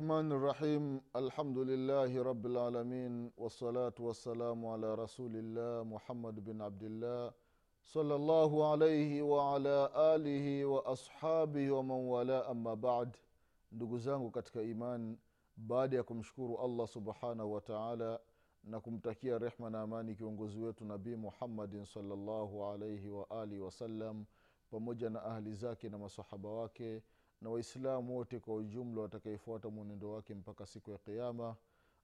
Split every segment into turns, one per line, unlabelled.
rahmani rahim alhamdulillahi rabilalamin wassalatu wassalamu ala rasulillah muhammad bin abdillah salllahu alaihi waala alihi wa ashabihi wa manwala amma bad. Ndugu zangu katika imani baada ya kumshukuru allah subhanahu wa taala na kumtakia rehma na amani kiongozi wetu nabii muhammadin salllahu alaihi waalihi wasallam pamoja na ahli zake na masahaba wake na waislamu wote kwa ujumla watakaefuata mwenendo wake mpaka siku ya kiama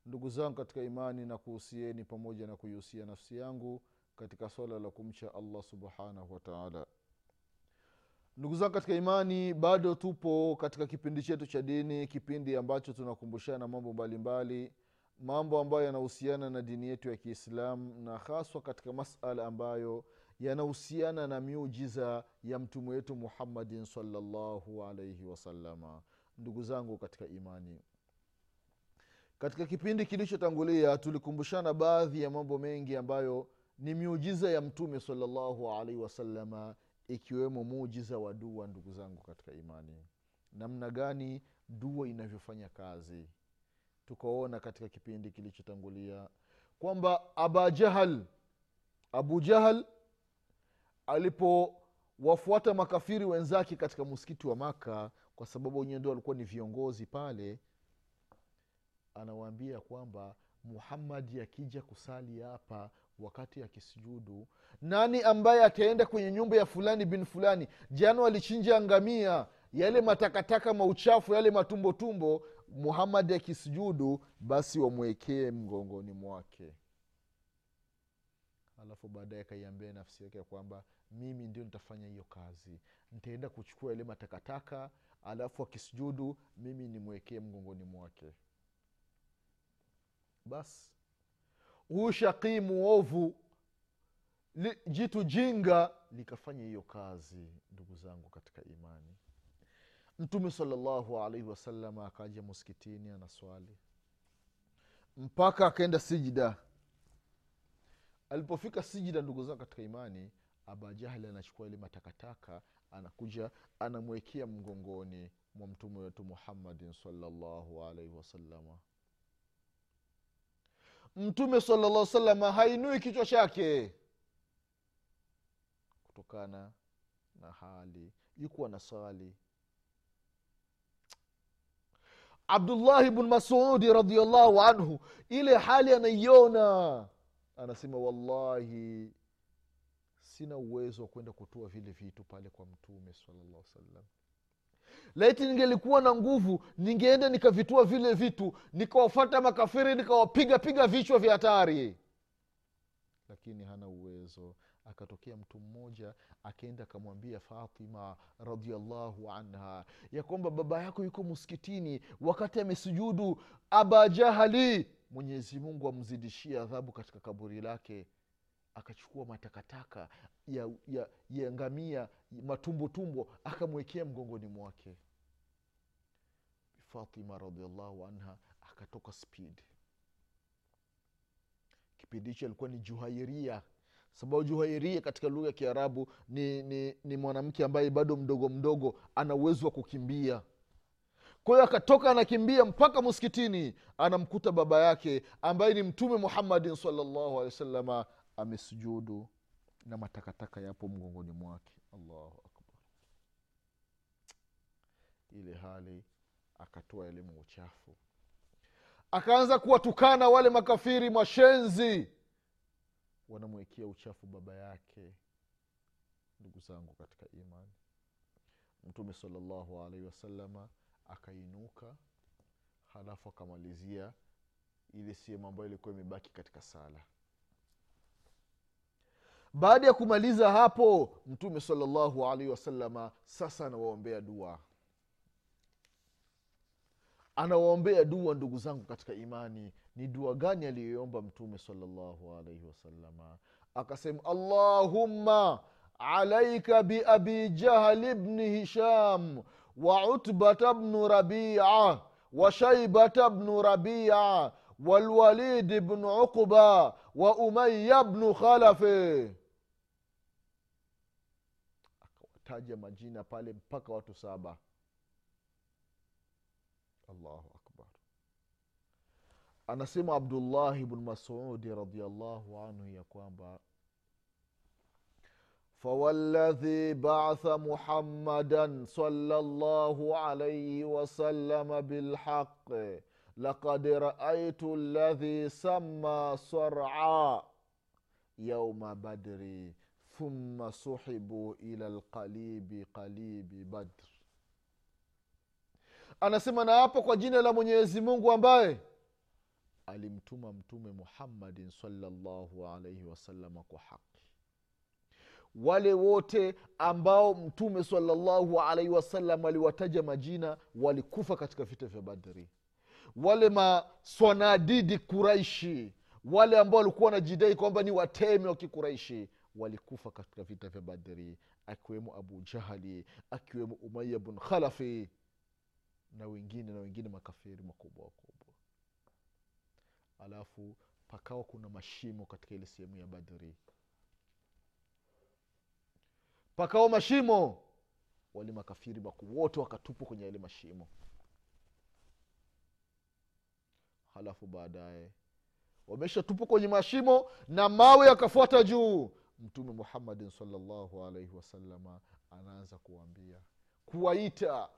ndugu zangu katika imani na kuhusieni pamoja na kuihusia nafsi yangu katika swala la kumcha allah subhanahu wataala ndugu zangu katika imani bado tupo katika kipindi chetu cha dini kipindi ambacho tunakumbushana mambo mbalimbali mambo ambayo yanahusiana na dini yetu ya kiislamu na haswa katika masala ambayo yanahusiana na miujiza ya mtume wetu muhammadin salllahu alaihi wasalama ndugu zangu katika imani katika kipindi kilichotangulia tulikumbushana baadhi ya mambo mengi ambayo ni miujiza ya mtume salllahu alaihi wasalama ikiwemo muujiza wa dua ndugu zangu katika imani. Namna gani dua inavyofanya kazi. Tukaona katika kipindi kilichotangulia kwamba aba jahal abu jahal alipowafuata makafiri wenzake katika msikiti wa maka kwa sababu wenyewe ndio walikuwa ni viongozi pale anawaambia kwamba muhammadi akija kusali hapa wakati akisujudu nani ambaye ataenda kwenye nyumba ya fulani bin fulani? Jana walichinja ngamia yale matakataka mauchafu yale matumbotumbo. Muhamadi akisujudu basi wamwekee mgongoni mwake alafu baadaye akaiambia nafsi yake ya kwamba mimi ndio nitafanya hiyo kazi. Nitaenda kuchukua yale matakataka alafu akisujudu mimi nimwekee mgongoni mwake. Basi huyu shakii muovu jitu jinga likafanya hiyo kazi ndugu zangu katika imani. Mtume salllahu alaihi wasalama akaja muskitini anaswali mpaka akaenda sijida alipofika sijida ndugu zao katika imani abajahli anachukua ile matakataka anakuja anamwekea mgongoni mwa mtume wetu muhammadin salllahu alaihi wasalama mtume salllah salama hainui kichwa chake kutokana na hali yukuwa na swali. Abdullahi bnu masudi radiallahu anhu ile hali anaiona anasema wallahi sina uwezo wa kwenda kutoa vile vitu pale kwa mtume salallah salam laiti ningelikuwa na nguvu ningeenda nikavitua vile vitu nikawafata makafiri nikawapiga piga vichwa vya hatari. Lakini hana uwezo akatokea mtu mmoja akaenda akamwambia fatima radiallahu anha ya kwamba baba yako yuko muskitini wakati amesujudu aba jahali. Mwenyezi mungu amzidishie adhabu katika kaburi lake. Akachukua matakataka ya, ya, ya ngamia matumbotumbo akamwekea mgongoni mwake. Fatima radiallahu anha akatoka spidi kipindi hicho alikuwa ni juhairia sababu juhairia katika lugha ya kiarabu ni, ni, ni mwanamke ambaye bado mdogo mdogo ana uwezo wa kukimbia. Kwa hiyo akatoka anakimbia mpaka msikitini anamkuta baba yake ambaye ni mtume muhammadin salllahu alehi wasalama amesujudu na matakataka yapo mgongoni mwake. Allahu akbar. Ile hali akatoa elimu uchafu. Akaanza kuwatukana wale makafiri mashenzi wanamwekea uchafu baba yake ndugu zangu katika imani. Mtume salallahu alaihi wasalama akainuka halafu akamalizia ile sehemu ambayo ilikuwa imebaki katika sala. Baada ya kumaliza hapo mtume salallahu alaihi wasalama sasa anawaombea dua anawaombea dua ndugu zangu katika imani. Ni dua gani aliyoomba mtume salllahu alaihi wasalama akasema allahumma alaika biabi jahli bni hisham wa utbata bnu rabia wa shaibata bnu rabia walwalidi bnu uqba wa umaya bnu khalafe akawataja majina pale mpaka watu saba allahu akbar. Anasema abdullahi bnu masudi radiallahu anhu ya kwamba فوالذي بعث محمدا صلى الله عليه وسلم بالحق لقد رايت الذي سمى صرعا يوم بدر ثم سحبوا إلى القليب قليب بدر anasema na hapo kwa jina la mwenyezi mungu ambaye alimtuma mtume muhammadin salllahu alaihi wasalama kwa haki. Wale wote ambao mtume salllahu alaihi wasallam aliwataja majina walikufa katika vita vya badri. Wale maswanadidi kuraishi wale ambao walikuwa wanajidai kwamba ni watemi wa kikuraishi walikufa katika vita vya badri akiwemo abu jahali akiwemo umaya bn khalafi na wengine na wengine makafiri makubwa wakubwa. Alafu pakawa kuna mashimo katika ile sehemu ya badri. Pakawa mashimo! Wale makafiri makuu wote wakatupwa kwenye yale mashimo. Halafu baadaye wameshatupwa kwenye mashimo na mawe yakafuata juu. Mtume muhammadin salllahu alaihi wasalama anaanza kuwambia kuwaita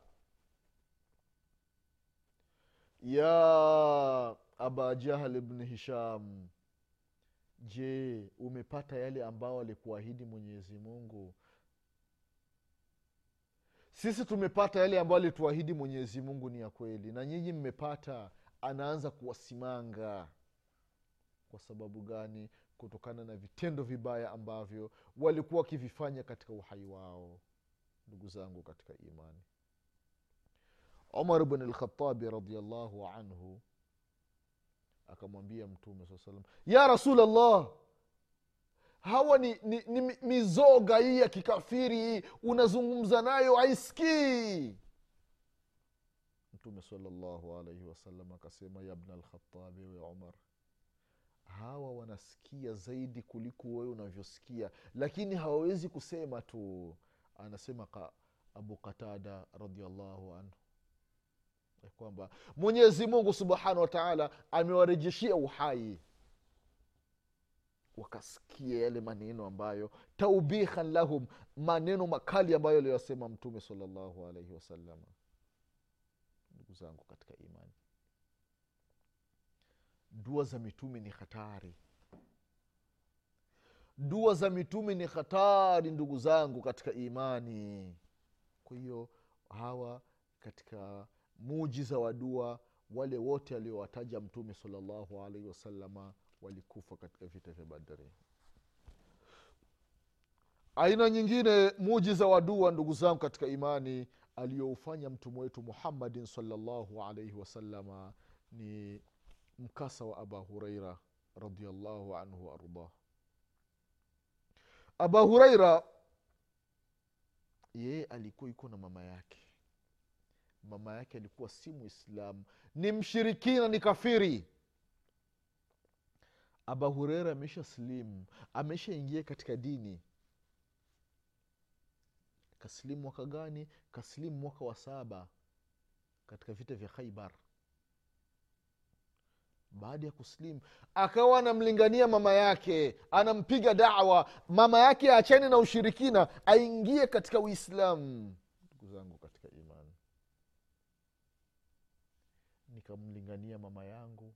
ya aba bni hisham. Je umepata yale ambao alikuahidi mwenyezi mungu? Sisi tumepata yale ambayo alituahidi mwenyezi mungu ni ya kweli na nyinyi mmepata. Anaanza kuwasimanga. Kwa sababu gani? Kutokana na vitendo vibaya ambavyo walikuwa wakivifanya katika uhai wao. Ndugu zangu katika imani umar bn lkhatabi radiallahu anhu akamwambia mtume saa salam ya rasulllah hawa ni, ni, ni mizoga hii ya kikafiri unazungumza nayo aiskii mtume salllahu alaihi wasallam akasema ya bna lkhatabi we umar hawa wanasikia zaidi kuliko wewe unavyosikia lakini hawawezi kusema tu. Anasema ka abu qatada radiallahu anhu kwamba mwenyezi mungu subhanahu wa taala amewarejeshia uhai. Wakasikia yale maneno ambayo taubihan lahum maneno makali ambayo aliyosema mtume salallahu alaihi wasalama ndugu zangu katika imani. Dua za mitume ni hatari. Dua za mitume ni hatari ndugu zangu katika imani. Kwa hiyo hawa katika mujiza wa dua wale wote aliowataja mtume salllahu alaihi wasalama walikufa katika vita vya badri. Aina nyingine mujiza wa dua ndugu zangu katika imani aliyoufanya mtume wetu muhammadin salllahu alaihi wasalama ni mkasa wa aba hureira radiallahu anhu waardah aba hureira yeye alikuwa iko na mama yake mama yake alikuwa si mwislamu ni mshirikina ni kafiri. Aba hureira amesha slimu ameshaingia katika dini. Kaslimu mwaka gani? Kaslimu mwaka wa saba katika vita vya khaibar baada ya kuslimu akawa anamlingania mama yake anampiga dawa. Mama yake aachane na ushirikina aingie katika uislamu. Ndugu zangu katika imani nikamlingania mama yangu.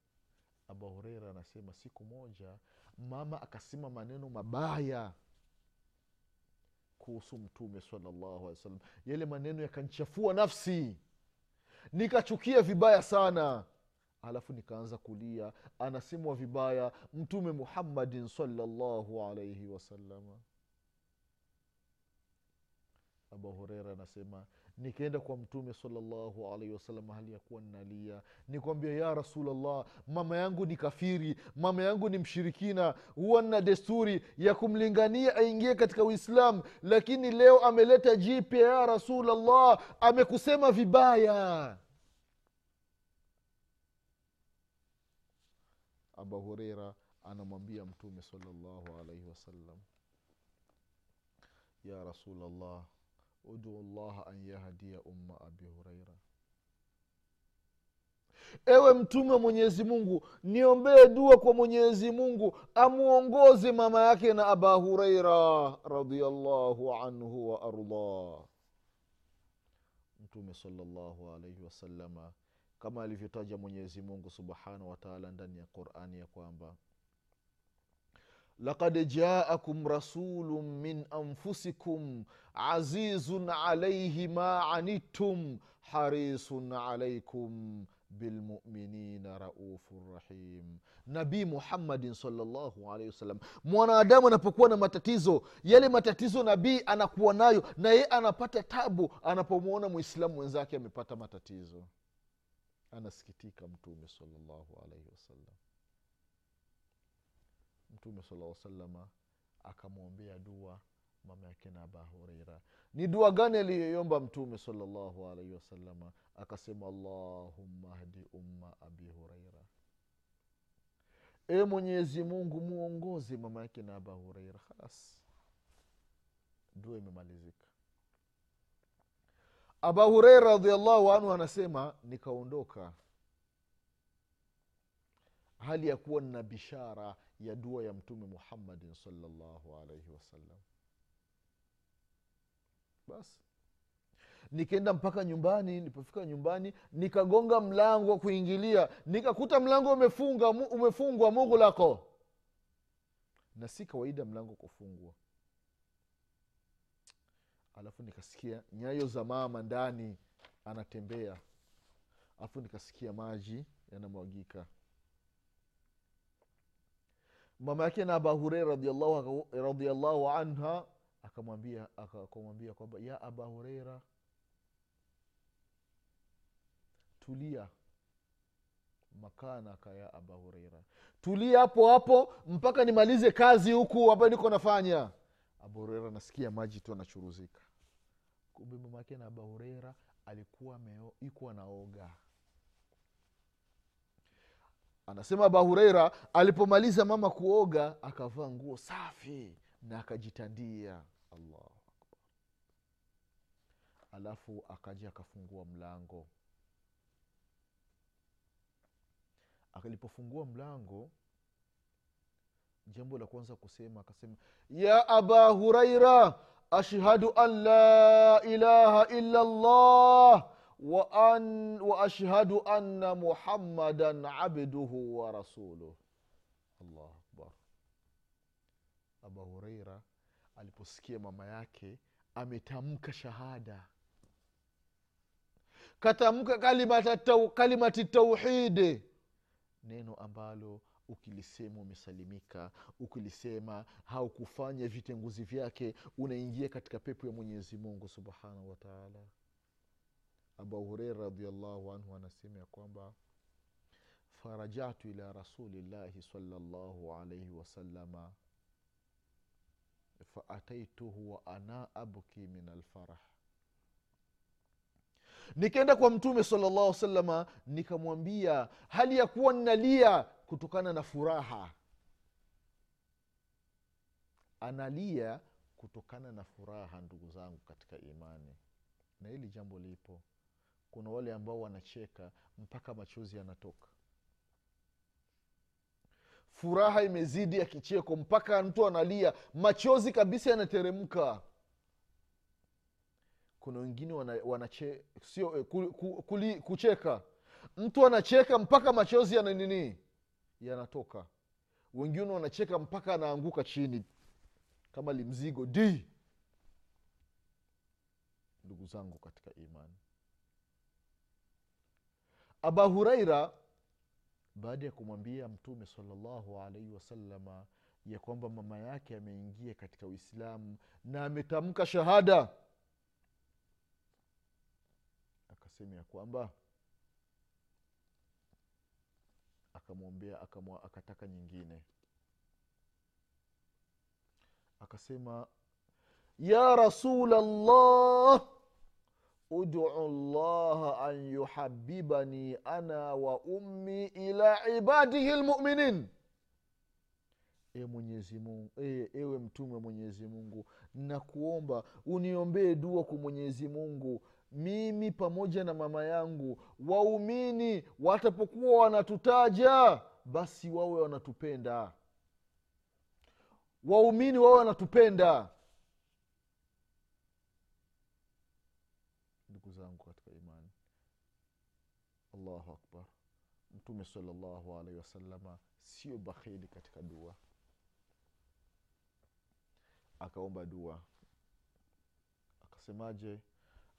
Aba hureira anasema siku moja mama akasema maneno mabaya kuhusu mtume salallahu alehi wasallam. Yale maneno yakanchafua nafsi. Nikachukia vibaya sana. Alafu nikaanza kulia. Anasemwa vibaya mtume muhammadin salallahu alaihi wasalama abu hureira anasema nikaenda kwa mtume salllahu alaihi wasallam hali ya kuwa ninalia. Nikwambia ya rasulllah mama yangu ni kafiri mama yangu ni mshirikina huwa nina desturi ya kumlingania aingie katika uislamu lakini leo ameleta jipya ya rasulllah amekusema vibaya. Abu hureira anamwambia mtume salallahu alaihi wasallam ya rasulllah udu llaha an yahdia umma abi hureira ewe mtume wa mwenyezi mungu niombee dua kwa mwenyezi mungu amwongoze mama yake na aba hureira radiallahu anhu wa ardah mtume salllahu alaihi wasalama kama alivyotaja mwenyezi mungu subhanahu wataala ndani ya qurani ya kwamba lakad جاءكم rasulun من anfusikum azizun عليه ma عنتم harisun عليكم bilmuminina raufun rahim. Nabii muhammadin salllahu alehi wasallam mwanadamu anapokuwa na matatizo yale matatizo nabii anakuwa nayo na yeye anapata tabu anapomwona mwislamu mwenzake amepata matatizo. Anasikitika mtume salllahu alaihi wasallam mtume salaa salama akamwombea dua mama yake na aba hureira ni dua gani aliyoiomba mtume salllahu alaihi wasalama akasema allahumma hdi umma abi hureira e mwenyezi mungu muongoze mama yake na aba hureira halas dua imemalizika. Aba hureira radiallahu anhu anasema nikaondoka. Hali ya kuwa nina bishara ya dua ya mtume muhammadin salllahu alaihi wasallam basi nikaenda mpaka nyumbani nilipofika nyumbani nikagonga mlango wa kuingilia nikakuta mlango umefunga umefungwa mughlako na si kawaida mlango kufungwa. Alafu nikasikia nyayo za mama ndani anatembea. Alafu nikasikia maji yanamwagika mama yake na aba hureira radiallahu, anha akamwambia akamwambia kwamba ya aba hureira tulia makanaka ya aba hureira tulia hapo hapo mpaka nimalize kazi huku ambayo niko nafanya. Abu hureira nasikia maji tu anachuruzika. Kumbe mama yake na aba hureira alikuwa iko anaoga anasema aba hureira alipomaliza mama kuoga akavaa nguo safi na akajitandia. Allahu alafu akaja akafungua mlango. Alipofungua mlango jambo la kwanza kusema akasema ya aba huraira ashhadu an la ilaha illa llah wa, an, wa ashhadu anna muhammadan abduhu wa rasuluh allahu akbar. Aba hureira aliposikia mama yake ametamka shahada. Katamka kalimati tauhidi neno ambalo ukilisema umesalimika ukilisema haukufanya vitenguzi vyake unaingia katika pepo ya mwenyezi mungu subhanahu wataala abu hureira radiallahu anhu anasema ya kwamba farajatu ila rasulillahi salllahu alaihi wasalama faataituhu wa ana abki min alfarah. Nikaenda kwa mtume salllahu salama nikamwambia hali ya kuwa ninalia kutokana na furaha. Analia kutokana na furaha ndugu zangu katika imani. Na hili jambo lipo kuna wale ambao wanacheka mpaka machozi yanatoka. Furaha imezidi ya kicheko mpaka mtu analia. Machozi kabisa yanateremka. Kuna wengine wana, wanache, sio ku, ku, kuli, kucheka. Mtu anacheka mpaka machozi yana nini? Yanatoka. Wengine wanacheka mpaka anaanguka chini. Kama limzigo d ndugu zangu katika imani aba huraira baada ya kumwambia mtume salllahu alaihi wasalama ya kwamba mama yake ameingia katika uislamu na ametamka shahada akasema ya kwamba akamwombea akataka nyingine. Akasema ya rasul llah udu llaha an yuhabibani ana wa ummi ila ibadihi lmuminin. E e, ewe mtume mwenyezi mungu nakuomba uniombee dua kwa mwenyezi mungu. Mimi pamoja na mama yangu waumini watapokuwa wanatutaja basi wawe wanatupenda. Waumini wawe wanatupenda ndugu zangu katika imani allahu akbar mtume salllahu alaihi wasalama sio bakhili katika dua. Akaomba dua. Akasemaje?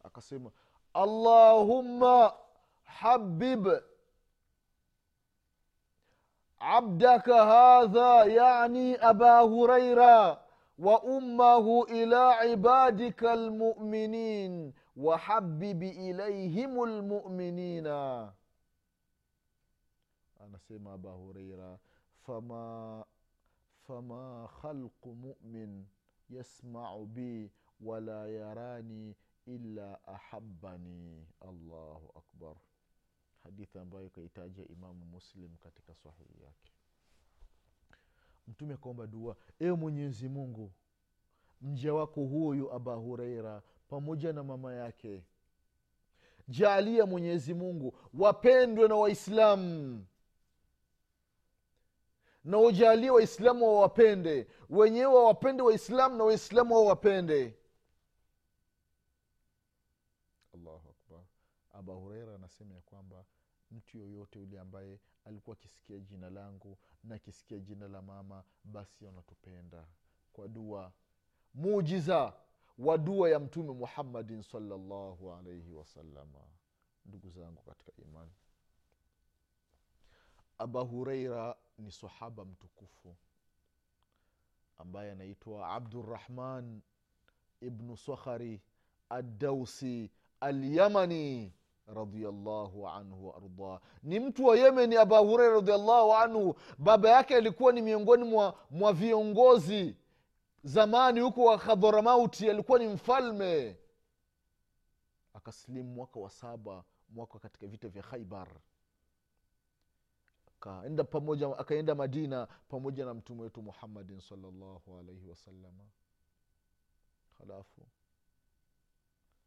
Akasema allahumma habib abdaka hadha yani aba huraira wa ummahu ila ibadika lmuminin wahabibi ilaihim lmuminina anasema aba hureira fama fama khalqu mumin yasmau bi wala yarani illa ahabani allahu akbar. Hadithi ambayo ikaitaja imamu muslim katika sahihi yake. Mtume akaomba dua ewe mwenyezi mungu mja wako huyu aba hureira pamoja na mama yake jaalia mwenyezi mungu wapendwe na waislamu na ujalie waislamu wawapende wenyewe wawapende waislamu na waislamu wawapende allahu akbar. Aba hureira anasema ya kwamba mtu yoyote yule ambaye alikuwa akisikia jina langu na akisikia jina la mama basi anatupenda kwa dua mujiza wa dua ya mtume muhammadin salllahu alaihi wasalama ndugu zangu katika imani. Aba hureira ni sahaba mtukufu ambaye anaitwa abdurahman ibnu sakhari addausi alyamani radiallahu anhu waardah ni mtu wa yemeni aba hureira radiallahu anhu. Baba yake alikuwa ni miongoni mwa, mwa viongozi. Zamani huko wa khadharamauti alikuwa ni mfalme. Akasilimu mwaka wa saba mwaka katika vita vya khaibar akaenda pamoja akaenda madina pamoja na mtume wetu muhammadin salllahu alaihi wasalama halafu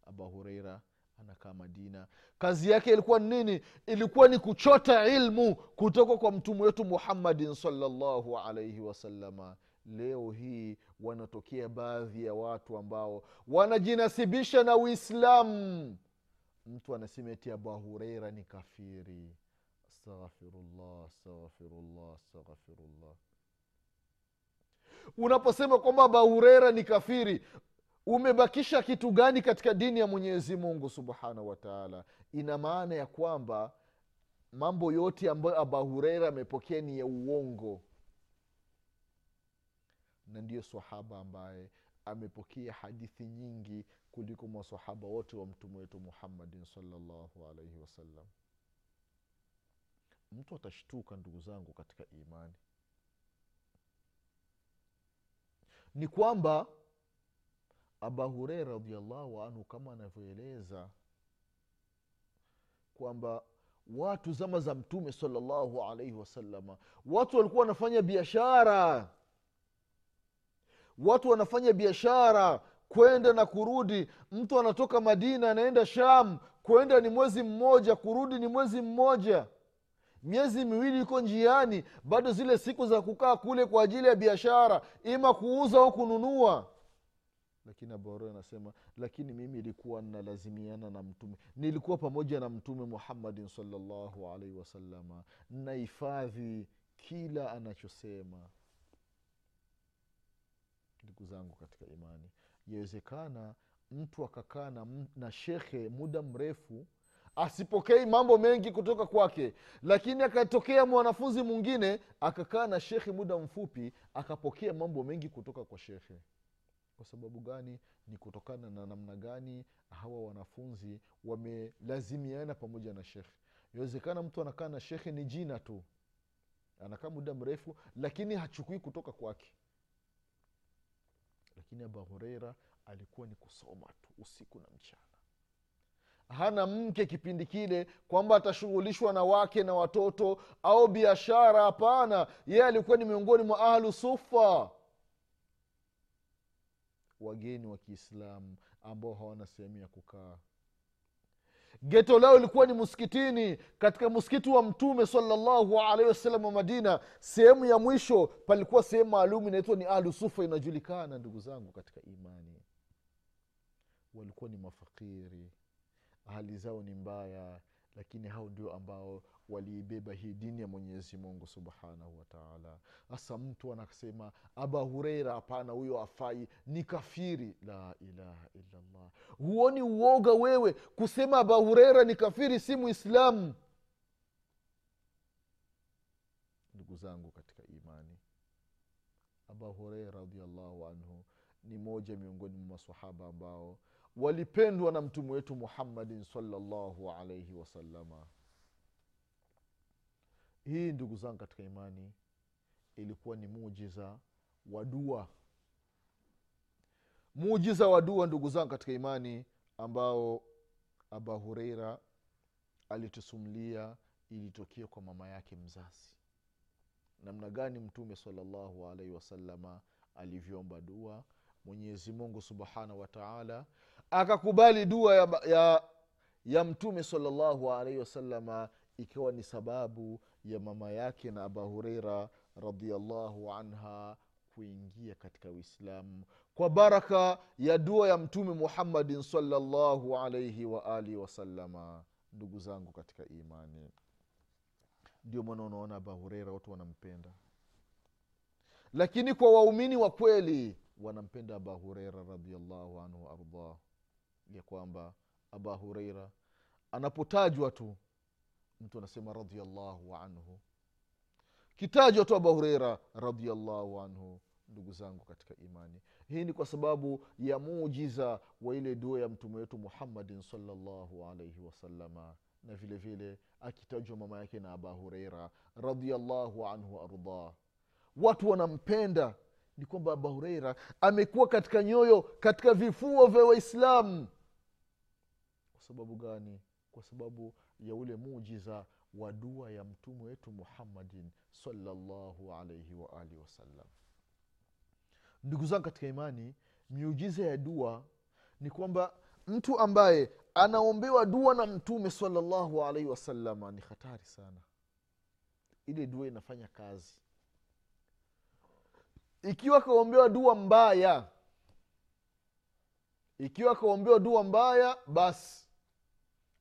aba hureira anakaa madina. Kazi yake ilikuwa ni nini? Ilikuwa ni kuchota ilmu kutoka kwa mtume wetu muhammadin salllahu alaihi wasalama leo hii wanatokea baadhi ya watu ambao wanajinasibisha na uislamu. Mtu anasema eti abu hureira ni kafiri astaghfirullah astaghfirullah astaghfirullah. Unaposema kwamba abu hureira ni kafiri umebakisha kitu gani katika dini ya mwenyezi mungu subhanahu wataala ina maana ya kwamba mambo yote ambayo aba hureira amepokea ni ya uongo. Na ndiyo sahaba ambaye amepokea hadithi nyingi kuliko masahaba wote wa mtume wetu muhammadin salllahu alaihi wasallam mtu atashtuka ndugu zangu katika imani. Ni kwamba aba hureira radiallahu anhu kama anavyoeleza kwamba watu zama za mtume salallahu alaihi wasalama watu walikuwa wanafanya biashara. Watu wanafanya biashara kwenda na kurudi. Mtu anatoka madina anaenda sham kwenda ni mwezi mmoja kurudi ni mwezi mmoja miezi miwili iko njiani bado zile siku za kukaa kule kwa ajili ya biashara ima kuuza au kununua. Lakini abuhuraira anasema lakini mimi ilikuwa nalazimiana na mtume. Nilikuwa pamoja na mtume muhammadin salllahu alaihi wasalama nahifadhi kila anachosema. Ndugu zangu katika imani yawezekana mtu akakaa na, na shekhe muda mrefu asipokei mambo mengi kutoka kwake. Lakini akatokea mwanafunzi mwingine akakaa na shekhe muda mfupi akapokea mambo mengi kutoka kwa shekhe. Kwa sababu gani? Ni kutokana na namna gani hawa wanafunzi wamelazimiana pamoja na shekhe. Inawezekana mtu anakaa na shekhe ni jina tu. Anakaa muda mrefu lakini hachukui kutoka kwake. Lakini abu hureira alikuwa ni kusoma tu usiku na mchana hana mke kipindi kile kwamba atashughulishwa na wake na watoto au biashara hapana. Yeye alikuwa ni miongoni mwa ahlu sufa. Wageni wa kiislamu ambao hawana sehemu ya kukaa. Geto lao ilikuwa ni msikitini. Katika msikiti wa mtume salallahu alaihi wasallam wa madina sehemu ya mwisho palikuwa sehemu maalum inaitwa ni ahlu sufa. Inajulikana ndugu zangu katika imani. Walikuwa ni mafakiri hali zao ni mbaya lakini hao ndio ambao waliibeba hii dini ya mwenyezi mungu subhanahu wataala sasa mtu anasema aba hureira hapana huyo afai ni kafiri. La ilaha illallah. Huoni uoga wewe kusema aba hureira ni kafiri si muislamu? Ndugu zangu katika imani aba hureira radiallahu anhu ni moja miongoni mwa masahaba ambao walipendwa na mtume wetu muhammadin salllahu alaihi wasalama hii ndugu zangu katika imani ilikuwa ni mujiza wa dua. Mujiza wa dua ndugu zangu katika imani ambao aba hureira alitusumlia ilitokea kwa mama yake mzazi. Namna gani mtume salallahu alaihi wasalama alivyoomba dua mwenyezi mungu subhanahu wataala akakubali dua ya, ya, ya mtume salllahu alaihi wasalama ikiwa ni sababu ya mama yake na aba hureira radiallahu anha kuingia katika uislamu kwa baraka ya dua ya mtume muhammadin salllahu alaihi waalihi wasalama ndugu zangu katika imani. Ndio mwana unaona aba hureira watu wanampenda. Lakini kwa waumini wa kweli wanampenda aba hureira radiallahu anhu waardah ya kwamba aba hureira anapotajwa tu mtu anasema radiallahu anhu. Kitajwa tu aba hureira radiallahu anhu ndugu zangu katika imani. Hii ni kwa sababu ya mujiza wa ile dua ya mtume wetu muhammadin salllahu alaihi wasalama na vile vile akitajwa mama yake na aba hureira radiallahu anhu waardah watu wanampenda ni kwamba aba hureira amekuwa katika nyoyo katika vifuo vya waislamu. Kwa sababu gani? Kwa sababu ya ule mujiza wa dua ya mtume wetu muhammadin salllahu alaihi waalihi wasallam ndugu zangu katika imani miujiza ya dua ni kwamba mtu ambaye anaombewa dua na mtume salllahu alaihi wasalama ni hatari sana. Ile dua inafanya kazi ikiwa akaombewa dua mbaya ikiwa akaombewa dua mbaya basi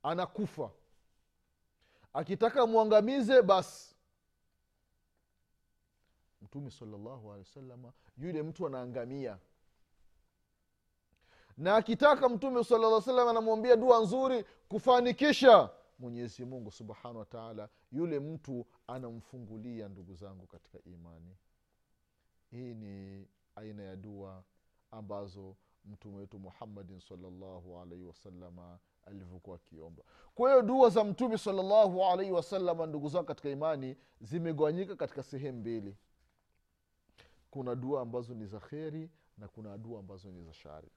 anakufa. Akitaka mwangamize basi. Mtume salllahu alehi wasalama yule mtu anaangamia. Na akitaka mtume salaa salam anamwambia dua nzuri kufanikisha mwenyezi mungu subhanahu wa taala yule mtu anamfungulia ndugu zangu katika imani hii ni aina ya dua ambazo mtume wetu muhammadin salllahu alaihi wasalama alivyokuwa akiomba. Kwa hiyo dua za mtume salllahu alaihi wasalama ndugu zangu katika imani zimegawanyika katika sehemu mbili. Kuna dua ambazo ni za kheri na kuna dua ambazo ni za shari.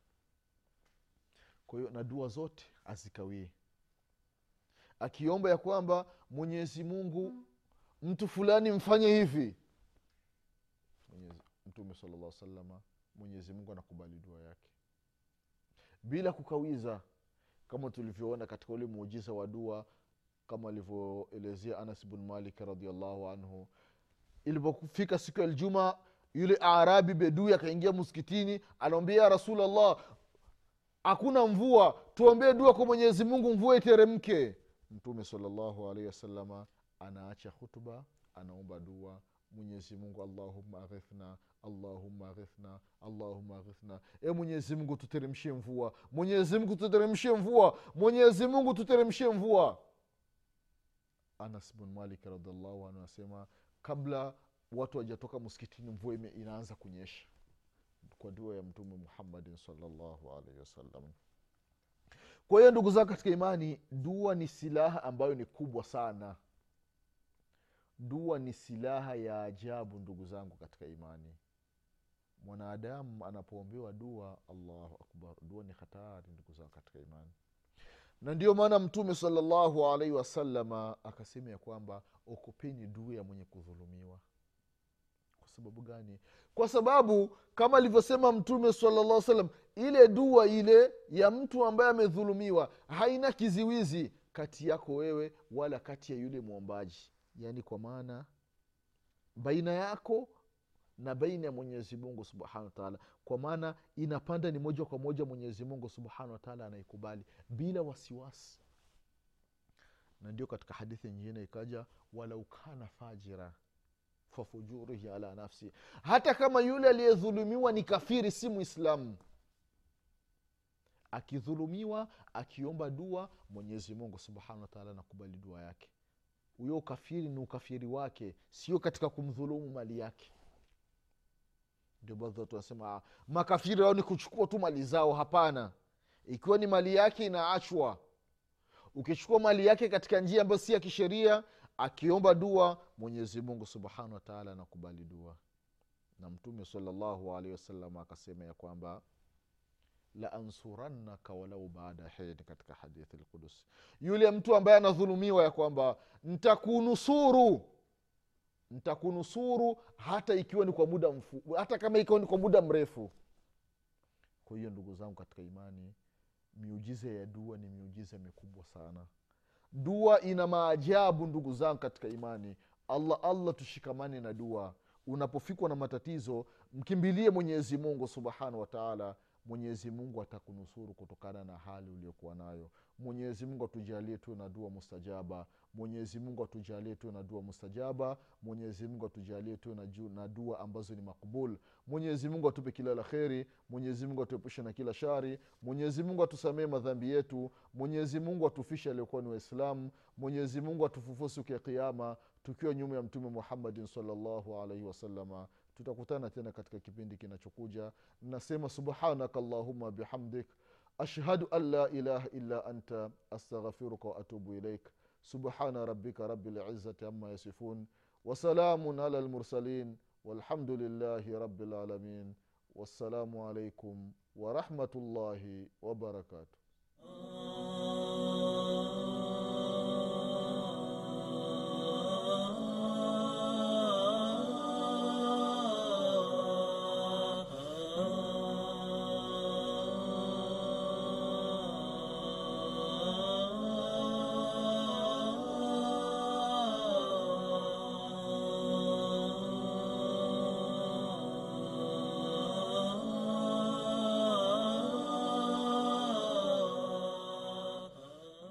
Kwa hiyo na dua zote azikawii akiomba ya kwamba mwenyezi mungu mtu fulani mfanye hivi. Mwenyezi, mtume salalla salama mwenyezi mungu anakubali dua yake. Bila kukawiza kama tulivyoona katika ule muujiza wa dua kama alivyoelezea anas bn malik radiallahu anhu ilipofika siku ya ljuma yule arabi bedui akaingia msikitini anaambia ya rasulllah hakuna mvua tuombee dua kwa mwenyezi mungu mvua iteremke. Mtume salllahu alaihi wasalama anaacha hutuba anaomba dua. Mwenyezi mungu allahuma aghithna allahumma aghithna allahumma ghithna e mwenyezi mungu tuteremshie mvua mwenyezi mungu tuteremshie mvua mwenyezi mungu tuteremshie mvua. Anas bn malik radiallahu anhu anasema kabla watu wajatoka msikitini mvua inaanza kunyesha. Kwa dua ya mtume muhammadin salllahu alaihi wasallam. Kwa hiyo ndugu zao katika imani dua ni silaha ambayo ni kubwa sana. Dua ni silaha ya ajabu ndugu zangu katika imani mwanadamu anapoombewa dua allahu akbar. Dua ni hatari ndugu zao katika imani. Na ndio maana mtume salallahu alaihi wasalama akasema ya kwamba okopeni dua ya mwenye kudhulumiwa. Kwa sababu gani? Kwa sababu kama alivyosema mtume salallah salam ile dua ile ya mtu ambaye amedhulumiwa haina kiziwizi kati yako wewe wala kati ya yule mwombaji. Yaani kwa maana baina yako na baina ya mwenyezi mungu subhanahu wataala kwa maana inapanda ni moja kwa moja mwenyezi mungu subhanahu wataala anaikubali bila wasiwasi. Na ndio katika hadithi nyingine ikaja walau fajira fafujurihi ala nafsi. Hata kama yule aliyedhulumiwa ni kafiri si mwislamu akidhulumiwa akiomba dua mwenyezi mungu subhanahu wataala anakubali dua yake. Huyo ukafiri ni ukafiri wake sio katika kumdhulumu mali yake ndio baadhi watu makafiri ao ni kuchukua tu mali zao hapana. Ikiwa ni mali yake inaachwa. Ukichukua mali yake katika njia ambayo si ya kisheria akiomba dua mwenyezi mungu subhanahu wataala anakubali dua. Na mtume salallahu alehi wasallam akasema ya kwamba laansurannaka walau baada hin katika hadithi lqudusi yule mtu ambaye anadhulumiwa ya kwamba ntakunusuru ntakunusuru hata ikiwa ni kwa muda mfu, hata kama ikiwa ni kwa muda mrefu. Kwa hiyo ndugu zangu katika imani miujiza ya dua ni miujiza mikubwa sana. Dua ina maajabu ndugu zangu katika imani. Allah allah tushikamane na dua. Unapofikwa na matatizo mkimbilie mwenyezi mungu subhanahu wataala mwenyezi mungu atakunusuru kutokana na hali uliokuwa nayo. Mwenyezi mungu atujalie tuwe na dua mustajaba. Mwenyezi mungu atujalie tuwe na dua mustajaba. Mwenyezi mungu atujalie tuwe na, dua ambazo ni makbul mwenyezi mungu atupe kila la kheri. Mwenyezi mungu atuepushe na kila shari. Mwenyezi mungu atusamee madhambi yetu. Mwenyezi mungu atufishe aliokuwa ni waislamu. Mwenyezi mungu atufufue siku ya kiama tukiwa nyuma ya mtume muhammadin salllahu alaihi wasalama tutakutana tena katika kipindi kinachokuja nasema subhanaka allahuma bihamdik ashhadu an la ilaha illa anta astaghfiruka waatubu ilaik subhana rabika rabi lizati ama yasifun wasalamun ala lmursalin والحمد لله رب العالمين والسلام عليكم ورحمه الله وبركاته